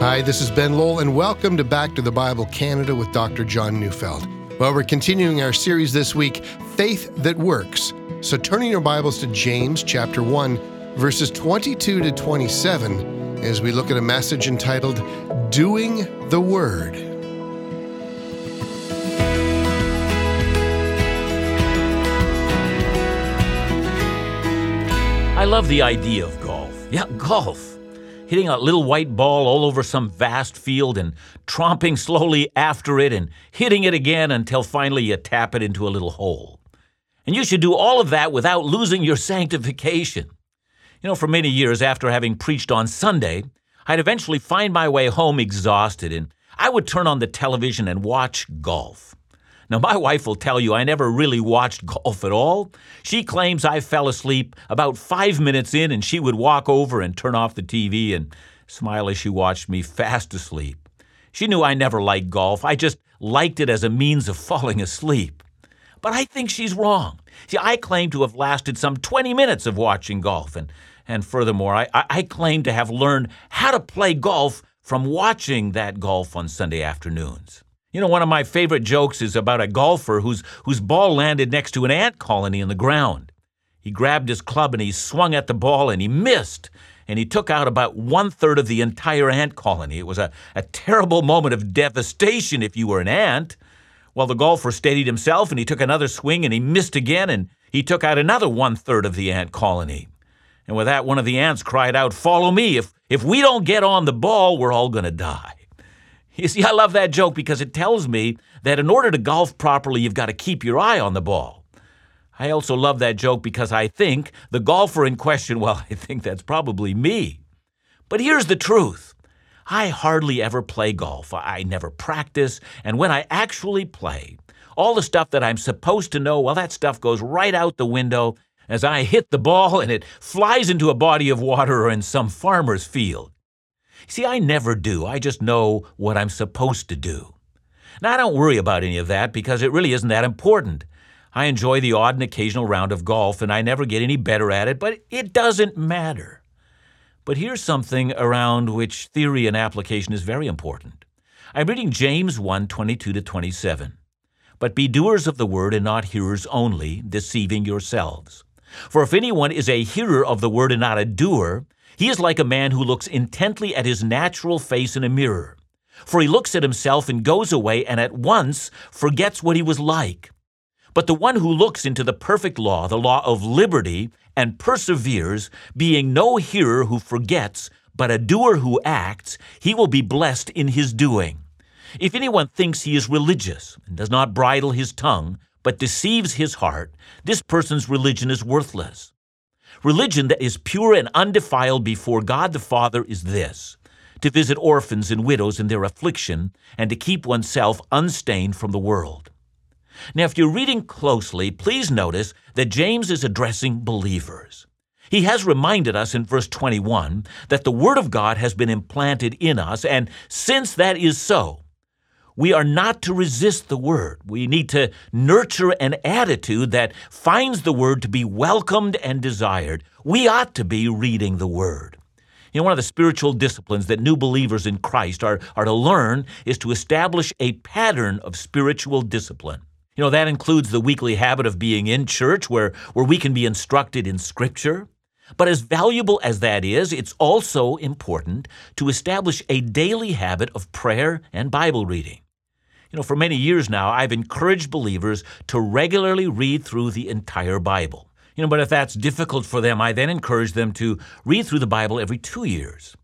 Hi, this is Ben Lowell, and welcome to Back to the Bible Canada with Dr. John Neufeld. Well, we're continuing our series this week, Faith That Works. So, turning your Bibles to James chapter 1, verses 22 to 27, as we look at a message entitled Doing the Word. I love the idea of golf. Yeah, golf. Hitting a little white ball all over some vast field and tromping slowly after it and hitting it again until finally you tap it into a little hole. And you should do all of that without losing your sanctification. You know, for many years after having preached on Sunday, I'd eventually find my way home exhausted and I would turn on the television and watch golf. Now, my wife will tell you I never really watched golf at all. She claims I fell asleep about five minutes in, and she would walk over and turn off the TV and smile as she watched me fast asleep. She knew I never liked golf. I just liked it as a means of falling asleep. But I think she's wrong. See, I claim to have lasted some 20 minutes of watching golf, and, and furthermore, I, I claim to have learned how to play golf from watching that golf on Sunday afternoons. You know, one of my favorite jokes is about a golfer whose, whose ball landed next to an ant colony in the ground. He grabbed his club and he swung at the ball and he missed. And he took out about one third of the entire ant colony. It was a, a terrible moment of devastation if you were an ant. Well, the golfer steadied himself and he took another swing and he missed again and he took out another one third of the ant colony. And with that, one of the ants cried out, Follow me. If, if we don't get on the ball, we're all going to die. You see, I love that joke because it tells me that in order to golf properly, you've got to keep your eye on the ball. I also love that joke because I think the golfer in question, well, I think that's probably me. But here's the truth I hardly ever play golf. I never practice. And when I actually play, all the stuff that I'm supposed to know, well, that stuff goes right out the window as I hit the ball and it flies into a body of water or in some farmer's field. See, I never do. I just know what I'm supposed to do. Now, I don't worry about any of that because it really isn't that important. I enjoy the odd and occasional round of golf, and I never get any better at it, but it doesn't matter. But here's something around which theory and application is very important. I'm reading James 1 22 to 27. But be doers of the word and not hearers only, deceiving yourselves. For if anyone is a hearer of the word and not a doer, he is like a man who looks intently at his natural face in a mirror. For he looks at himself and goes away and at once forgets what he was like. But the one who looks into the perfect law, the law of liberty, and perseveres, being no hearer who forgets, but a doer who acts, he will be blessed in his doing. If anyone thinks he is religious and does not bridle his tongue, but deceives his heart, this person's religion is worthless. Religion that is pure and undefiled before God the Father is this to visit orphans and widows in their affliction, and to keep oneself unstained from the world. Now, if you're reading closely, please notice that James is addressing believers. He has reminded us in verse 21 that the Word of God has been implanted in us, and since that is so, we are not to resist the Word. We need to nurture an attitude that finds the Word to be welcomed and desired. We ought to be reading the Word. You know, one of the spiritual disciplines that new believers in Christ are, are to learn is to establish a pattern of spiritual discipline. You know, that includes the weekly habit of being in church where, where we can be instructed in Scripture. But as valuable as that is, it's also important to establish a daily habit of prayer and Bible reading. You know, for many years now, I've encouraged believers to regularly read through the entire Bible. You know, but if that's difficult for them, I then encourage them to read through the Bible every two years.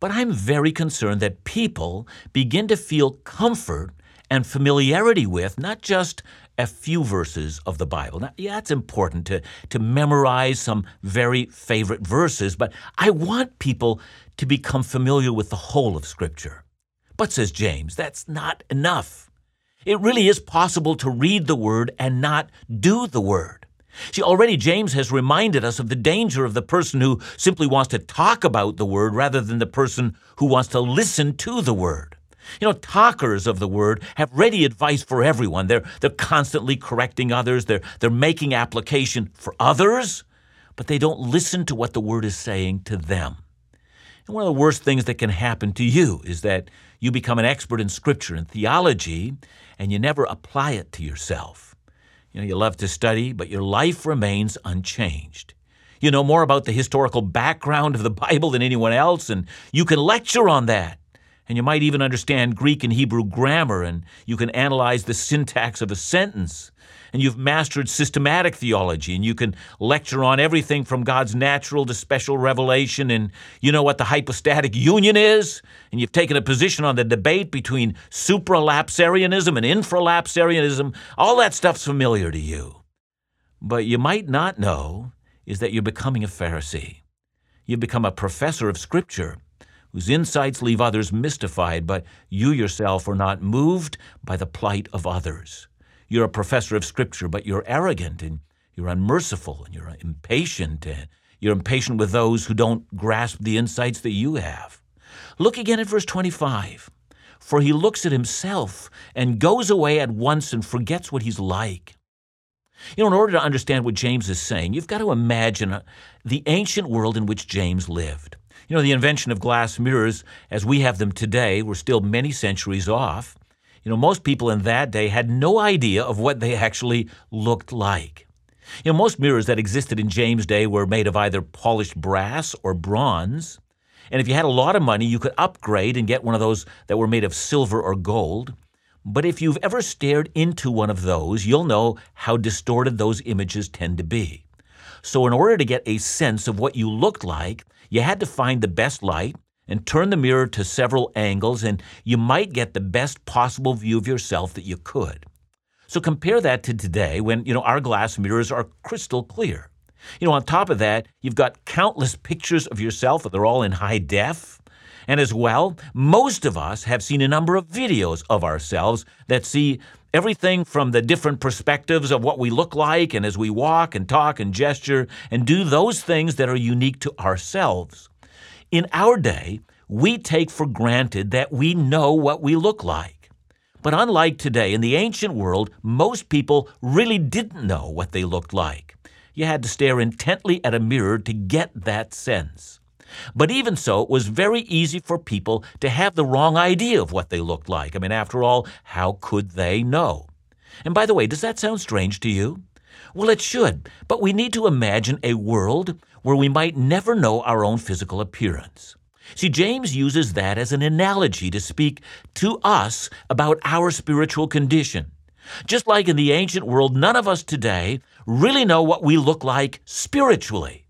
But I'm very concerned that people begin to feel comfort and familiarity with not just a few verses of the Bible. Now, yeah, it's important to, to memorize some very favorite verses, but I want people to become familiar with the whole of Scripture. But, says James, that's not enough. It really is possible to read the Word and not do the Word. See, already James has reminded us of the danger of the person who simply wants to talk about the Word rather than the person who wants to listen to the Word. You know, talkers of the word have ready advice for everyone. They're, they're constantly correcting others, they're, they're making application for others, but they don't listen to what the word is saying to them. One of the worst things that can happen to you is that you become an expert in Scripture and theology, and you never apply it to yourself. You know, you love to study, but your life remains unchanged. You know more about the historical background of the Bible than anyone else, and you can lecture on that. And you might even understand Greek and Hebrew grammar, and you can analyze the syntax of a sentence. And you've mastered systematic theology, and you can lecture on everything from God's natural to special revelation, and you know what the hypostatic union is, and you've taken a position on the debate between supralapsarianism and infralapsarianism. All that stuff's familiar to you. But you might not know is that you're becoming a Pharisee. You've become a professor of Scripture whose insights leave others mystified, but you yourself are not moved by the plight of others. You're a professor of Scripture, but you're arrogant and you're unmerciful and you're impatient and you're impatient with those who don't grasp the insights that you have. Look again at verse 25. For he looks at himself and goes away at once and forgets what he's like. You know, in order to understand what James is saying, you've got to imagine uh, the ancient world in which James lived. You know, the invention of glass mirrors as we have them today were still many centuries off. You know, most people in that day had no idea of what they actually looked like. You know, most mirrors that existed in James' day were made of either polished brass or bronze. And if you had a lot of money, you could upgrade and get one of those that were made of silver or gold. But if you've ever stared into one of those, you'll know how distorted those images tend to be. So, in order to get a sense of what you looked like, you had to find the best light and turn the mirror to several angles, and you might get the best possible view of yourself that you could. So compare that to today when, you know, our glass mirrors are crystal clear. You know, on top of that, you've got countless pictures of yourself, they're all in high def. And as well, most of us have seen a number of videos of ourselves that see everything from the different perspectives of what we look like and as we walk and talk and gesture and do those things that are unique to ourselves. In our day, we take for granted that we know what we look like. But unlike today, in the ancient world, most people really didn't know what they looked like. You had to stare intently at a mirror to get that sense. But even so, it was very easy for people to have the wrong idea of what they looked like. I mean, after all, how could they know? And by the way, does that sound strange to you? Well, it should, but we need to imagine a world where we might never know our own physical appearance. See, James uses that as an analogy to speak to us about our spiritual condition. Just like in the ancient world, none of us today really know what we look like spiritually.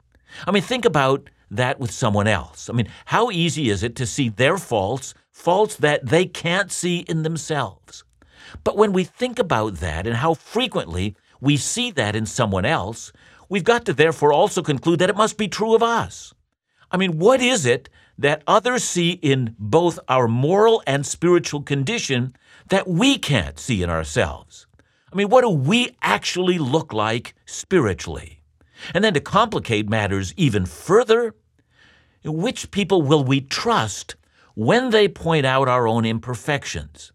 I mean, think about that with someone else. I mean, how easy is it to see their faults, faults that they can't see in themselves? But when we think about that and how frequently we see that in someone else, we've got to therefore also conclude that it must be true of us. I mean, what is it that others see in both our moral and spiritual condition that we can't see in ourselves? I mean, what do we actually look like spiritually? And then to complicate matters even further, which people will we trust when they point out our own imperfections?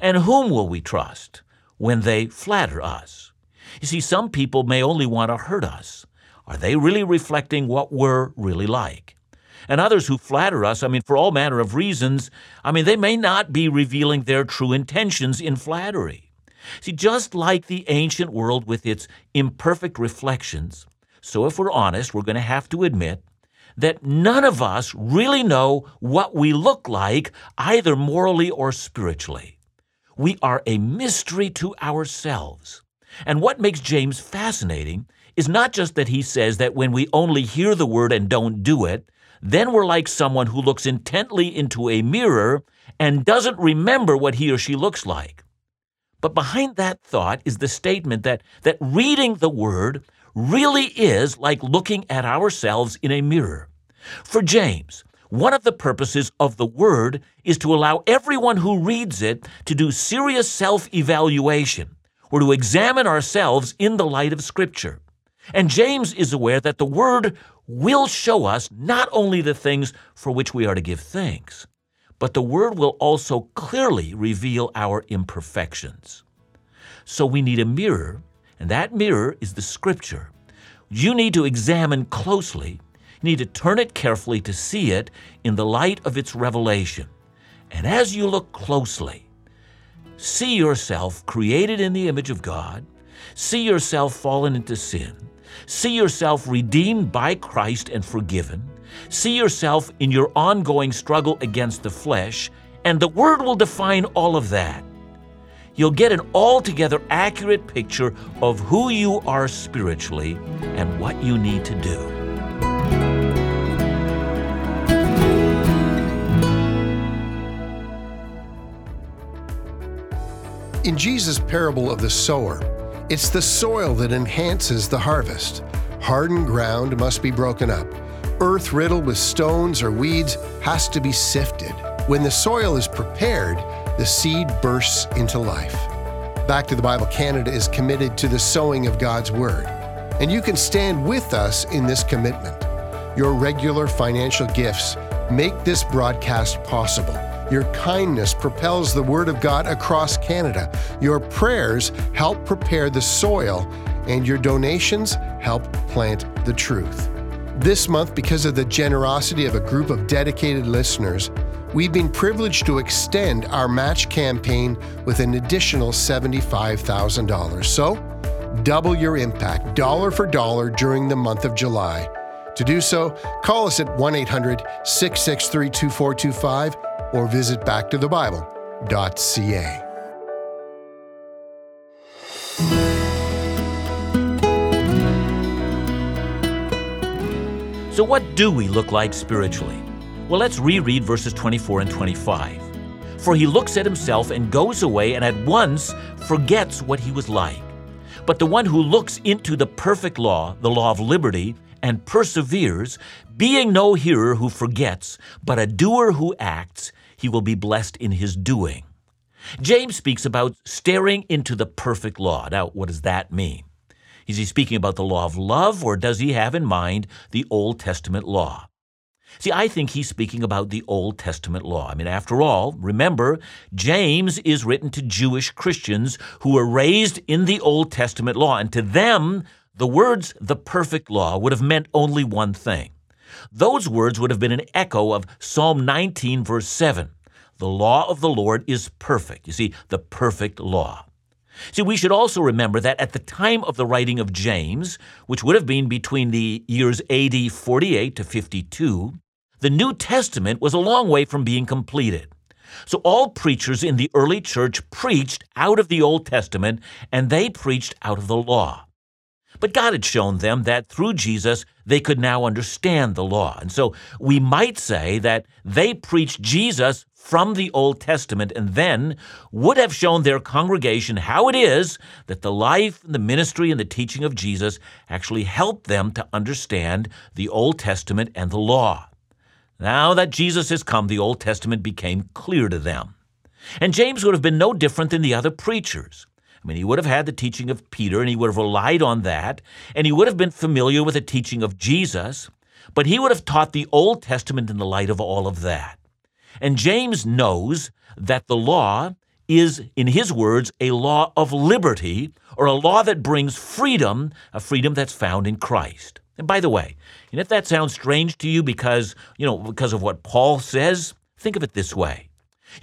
And whom will we trust when they flatter us? You see, some people may only want to hurt us. Are they really reflecting what we're really like? And others who flatter us, I mean, for all manner of reasons, I mean, they may not be revealing their true intentions in flattery. See, just like the ancient world with its imperfect reflections, so if we're honest, we're going to have to admit that none of us really know what we look like, either morally or spiritually. We are a mystery to ourselves. And what makes James fascinating is not just that he says that when we only hear the word and don't do it, then we're like someone who looks intently into a mirror and doesn't remember what he or she looks like. But behind that thought is the statement that, that reading the word really is like looking at ourselves in a mirror. For James, one of the purposes of the Word is to allow everyone who reads it to do serious self evaluation or to examine ourselves in the light of Scripture. And James is aware that the Word will show us not only the things for which we are to give thanks, but the Word will also clearly reveal our imperfections. So we need a mirror and that mirror is the scripture. You need to examine closely. You need to turn it carefully to see it in the light of its revelation. And as you look closely, see yourself created in the image of God, see yourself fallen into sin, see yourself redeemed by Christ and forgiven, see yourself in your ongoing struggle against the flesh, and the Word will define all of that. You'll get an altogether accurate picture of who you are spiritually and what you need to do. In Jesus' parable of the sower, it's the soil that enhances the harvest. Hardened ground must be broken up. Earth riddled with stones or weeds has to be sifted. When the soil is prepared, the seed bursts into life. Back to the Bible Canada is committed to the sowing of God's Word, and you can stand with us in this commitment. Your regular financial gifts make this broadcast possible. Your kindness propels the Word of God across Canada. Your prayers help prepare the soil, and your donations help plant the truth. This month, because of the generosity of a group of dedicated listeners, we've been privileged to extend our match campaign with an additional $75,000. So, double your impact, dollar for dollar, during the month of July. To do so, call us at 1 800 663 2425 or visit backtothebible.ca. So, what do we look like spiritually? Well, let's reread verses 24 and 25. For he looks at himself and goes away and at once forgets what he was like. But the one who looks into the perfect law, the law of liberty, and perseveres, being no hearer who forgets, but a doer who acts, he will be blessed in his doing. James speaks about staring into the perfect law. Now, what does that mean? Is he speaking about the law of love, or does he have in mind the Old Testament law? See, I think he's speaking about the Old Testament law. I mean, after all, remember, James is written to Jewish Christians who were raised in the Old Testament law, and to them, the words the perfect law would have meant only one thing. Those words would have been an echo of Psalm 19, verse 7. The law of the Lord is perfect. You see, the perfect law. See, we should also remember that at the time of the writing of James, which would have been between the years AD 48 to 52, the New Testament was a long way from being completed. So all preachers in the early church preached out of the Old Testament and they preached out of the law. But God had shown them that through Jesus they could now understand the law. And so we might say that they preached Jesus from the Old Testament and then would have shown their congregation how it is that the life and the ministry and the teaching of Jesus actually helped them to understand the Old Testament and the law. Now that Jesus has come, the Old Testament became clear to them. And James would have been no different than the other preachers. I mean, he would have had the teaching of Peter and he would have relied on that, and he would have been familiar with the teaching of Jesus, but he would have taught the Old Testament in the light of all of that. And James knows that the law is, in his words, a law of liberty or a law that brings freedom, a freedom that's found in Christ. And by the way, and if that sounds strange to you because, you know, because of what Paul says, think of it this way.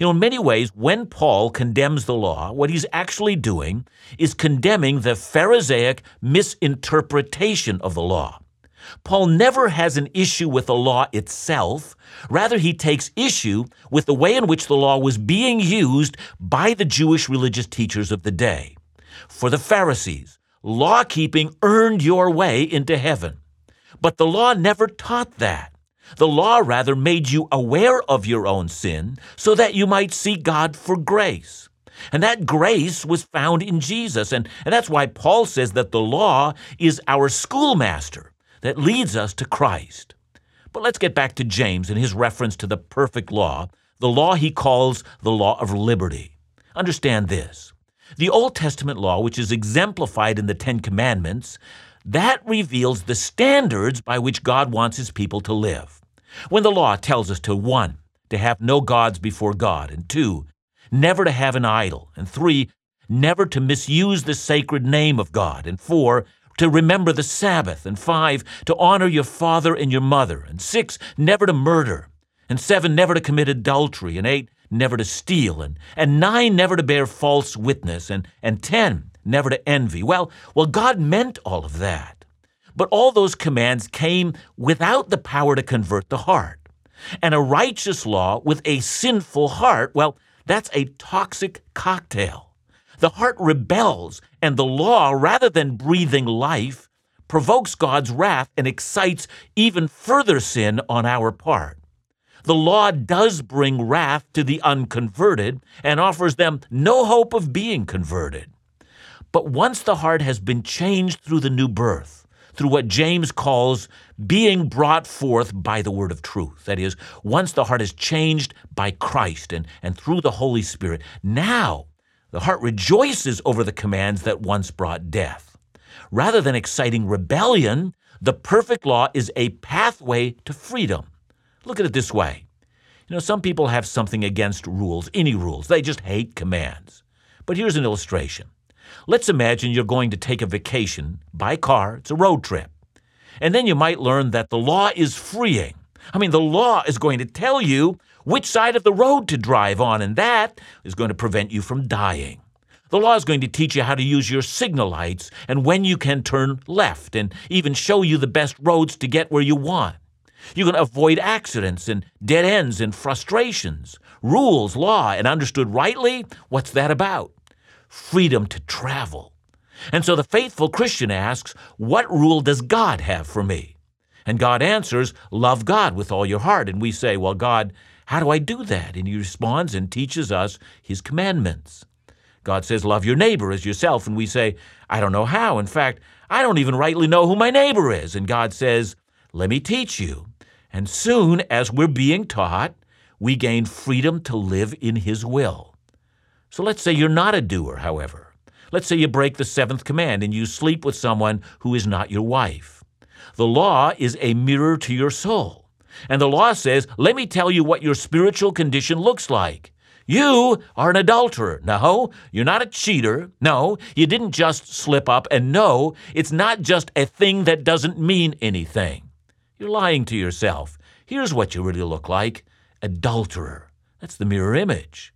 You know, in many ways, when Paul condemns the law, what he's actually doing is condemning the Pharisaic misinterpretation of the law. Paul never has an issue with the law itself. Rather, he takes issue with the way in which the law was being used by the Jewish religious teachers of the day. For the Pharisees, law keeping earned your way into heaven. But the law never taught that. The law rather made you aware of your own sin so that you might see God for grace. And that grace was found in Jesus. And, and that's why Paul says that the law is our schoolmaster that leads us to Christ. But let's get back to James and his reference to the perfect law, the law he calls the law of liberty. Understand this. The Old Testament law, which is exemplified in the Ten Commandments, that reveals the standards by which God wants his people to live. When the law tells us to one, to have no gods before God, and two, never to have an idol, and three, never to misuse the sacred name of God, and four, to remember the Sabbath, and five, to honor your father and your mother, and six, never to murder, and seven, never to commit adultery, and eight, never to steal, and, and nine, never to bear false witness, and, and ten, never to envy. Well, well, God meant all of that. But all those commands came without the power to convert the heart. And a righteous law with a sinful heart, well, that's a toxic cocktail. The heart rebels, and the law, rather than breathing life, provokes God's wrath and excites even further sin on our part. The law does bring wrath to the unconverted and offers them no hope of being converted. But once the heart has been changed through the new birth, through what James calls being brought forth by the word of truth, that is, once the heart is changed by Christ and, and through the Holy Spirit, now the heart rejoices over the commands that once brought death. Rather than exciting rebellion, the perfect law is a pathway to freedom. Look at it this way. You know, some people have something against rules, any rules. They just hate commands. But here's an illustration. Let's imagine you're going to take a vacation by car, it's a road trip. And then you might learn that the law is freeing. I mean, the law is going to tell you which side of the road to drive on, and that is going to prevent you from dying. The law is going to teach you how to use your signal lights and when you can turn left, and even show you the best roads to get where you want. You can avoid accidents and dead ends and frustrations. Rules, law, and understood rightly, what's that about? Freedom to travel. And so the faithful Christian asks, What rule does God have for me? And God answers, Love God with all your heart. And we say, Well, God, how do I do that? And He responds and teaches us His commandments. God says, Love your neighbor as yourself. And we say, I don't know how. In fact, I don't even rightly know who my neighbor is. And God says, Let me teach you. And soon as we're being taught, we gain freedom to live in His will. So let's say you're not a doer, however. Let's say you break the seventh command and you sleep with someone who is not your wife. The law is a mirror to your soul. And the law says, let me tell you what your spiritual condition looks like. You are an adulterer. No, you're not a cheater. No, you didn't just slip up. And no, it's not just a thing that doesn't mean anything. You're lying to yourself. Here's what you really look like adulterer. That's the mirror image.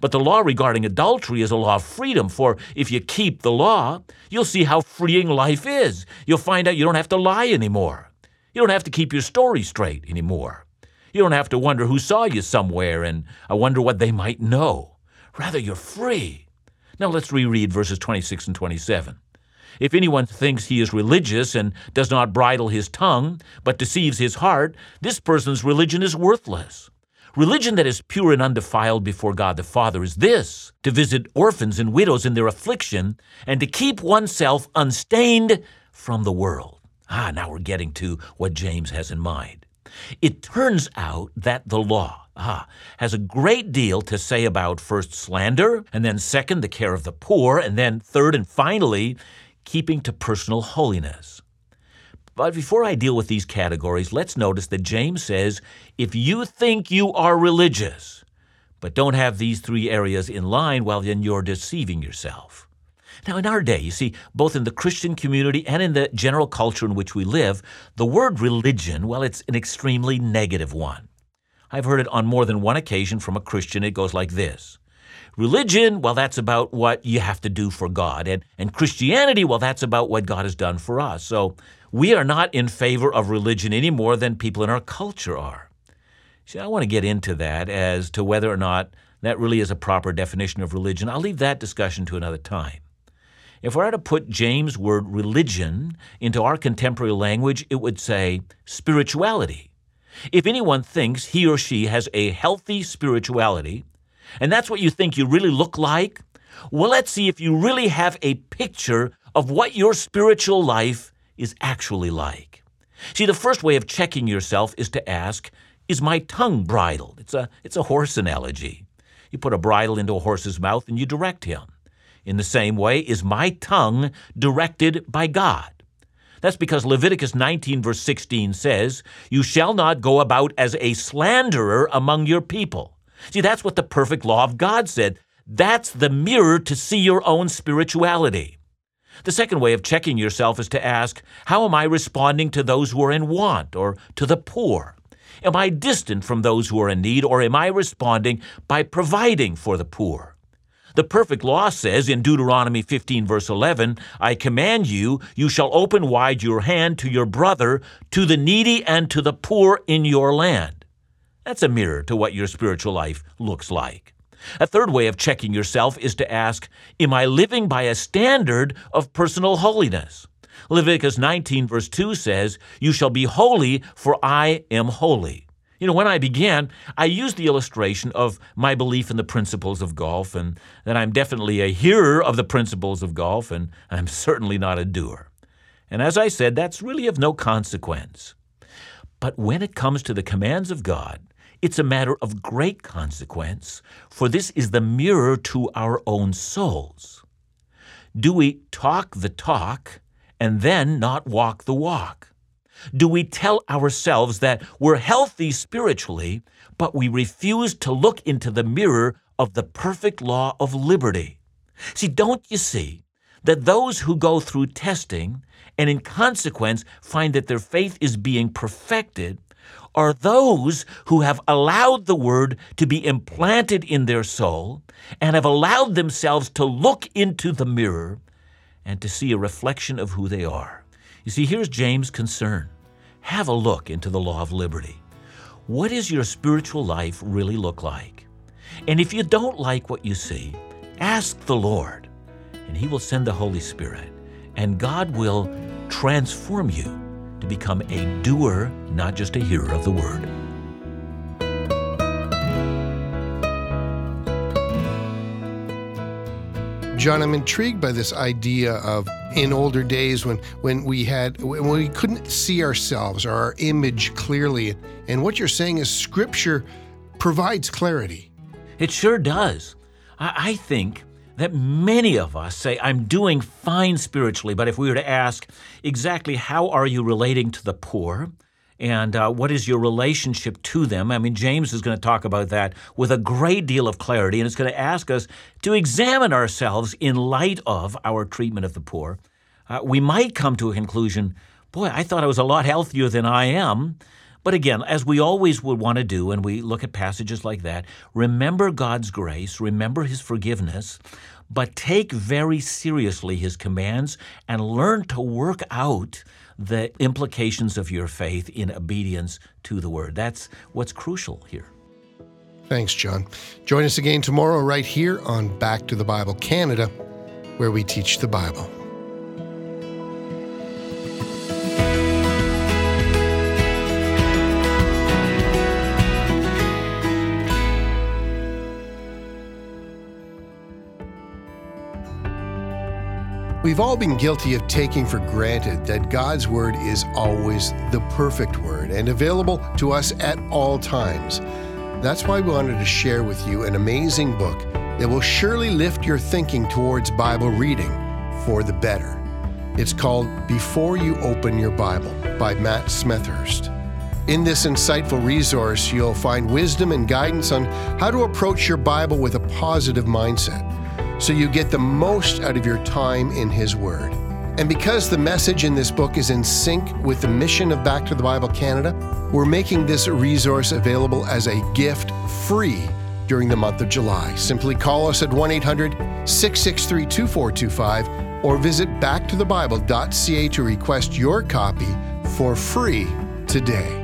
But the law regarding adultery is a law of freedom, for if you keep the law, you'll see how freeing life is. You'll find out you don't have to lie anymore. You don't have to keep your story straight anymore. You don't have to wonder who saw you somewhere and I wonder what they might know. Rather, you're free. Now let's reread verses 26 and 27. If anyone thinks he is religious and does not bridle his tongue, but deceives his heart, this person's religion is worthless. Religion that is pure and undefiled before God the Father is this to visit orphans and widows in their affliction and to keep oneself unstained from the world. Ah, now we're getting to what James has in mind. It turns out that the law ah, has a great deal to say about first slander, and then second, the care of the poor, and then third and finally, keeping to personal holiness. But before I deal with these categories, let's notice that James says if you think you are religious, but don't have these three areas in line, well, then you're deceiving yourself. Now, in our day, you see, both in the Christian community and in the general culture in which we live, the word religion, well, it's an extremely negative one. I've heard it on more than one occasion from a Christian. It goes like this Religion, well, that's about what you have to do for God. And, and Christianity, well, that's about what God has done for us. So we are not in favor of religion any more than people in our culture are. See, I want to get into that as to whether or not that really is a proper definition of religion. I'll leave that discussion to another time. If we were to put James' word religion into our contemporary language, it would say spirituality. If anyone thinks he or she has a healthy spirituality, and that's what you think you really look like, well, let's see if you really have a picture of what your spiritual life is actually like. See, the first way of checking yourself is to ask, is my tongue bridled? It's a, it's a horse analogy. You put a bridle into a horse's mouth and you direct him. In the same way, is my tongue directed by God? That's because Leviticus 19, verse 16 says, You shall not go about as a slanderer among your people. See, that's what the perfect law of God said. That's the mirror to see your own spirituality. The second way of checking yourself is to ask, How am I responding to those who are in want or to the poor? Am I distant from those who are in need, or am I responding by providing for the poor? The perfect law says in Deuteronomy 15, verse 11, I command you, you shall open wide your hand to your brother, to the needy, and to the poor in your land. That's a mirror to what your spiritual life looks like. A third way of checking yourself is to ask, Am I living by a standard of personal holiness? Leviticus 19, verse 2 says, You shall be holy, for I am holy. You know, when I began, I used the illustration of my belief in the principles of golf, and that I'm definitely a hearer of the principles of golf, and I'm certainly not a doer. And as I said, that's really of no consequence. But when it comes to the commands of God, it's a matter of great consequence, for this is the mirror to our own souls. Do we talk the talk and then not walk the walk? Do we tell ourselves that we're healthy spiritually, but we refuse to look into the mirror of the perfect law of liberty? See, don't you see that those who go through testing and in consequence find that their faith is being perfected are those who have allowed the word to be implanted in their soul and have allowed themselves to look into the mirror and to see a reflection of who they are. You see, here's James' concern. Have a look into the law of liberty. What does your spiritual life really look like? And if you don't like what you see, ask the Lord, and He will send the Holy Spirit, and God will transform you to become a doer, not just a hearer of the word. John, I'm intrigued by this idea of in older days when when we had when we couldn't see ourselves or our image clearly. And what you're saying is Scripture provides clarity. It sure does. I, I think that many of us say, I'm doing fine spiritually, but if we were to ask exactly how are you relating to the poor, and uh, what is your relationship to them? I mean, James is going to talk about that with a great deal of clarity, and it's going to ask us to examine ourselves in light of our treatment of the poor. Uh, we might come to a conclusion boy, I thought I was a lot healthier than I am. But again, as we always would want to do when we look at passages like that, remember God's grace, remember His forgiveness, but take very seriously His commands and learn to work out the implications of your faith in obedience to the Word. That's what's crucial here. Thanks, John. Join us again tomorrow, right here on Back to the Bible Canada, where we teach the Bible. We've all been guilty of taking for granted that God's Word is always the perfect Word and available to us at all times. That's why we wanted to share with you an amazing book that will surely lift your thinking towards Bible reading for the better. It's called Before You Open Your Bible by Matt Smethurst. In this insightful resource, you'll find wisdom and guidance on how to approach your Bible with a positive mindset so you get the most out of your time in His Word. And because the message in this book is in sync with the mission of Back to the Bible Canada, we're making this resource available as a gift free during the month of July. Simply call us at 1 800 663 2425 or visit backtothebible.ca to request your copy for free today.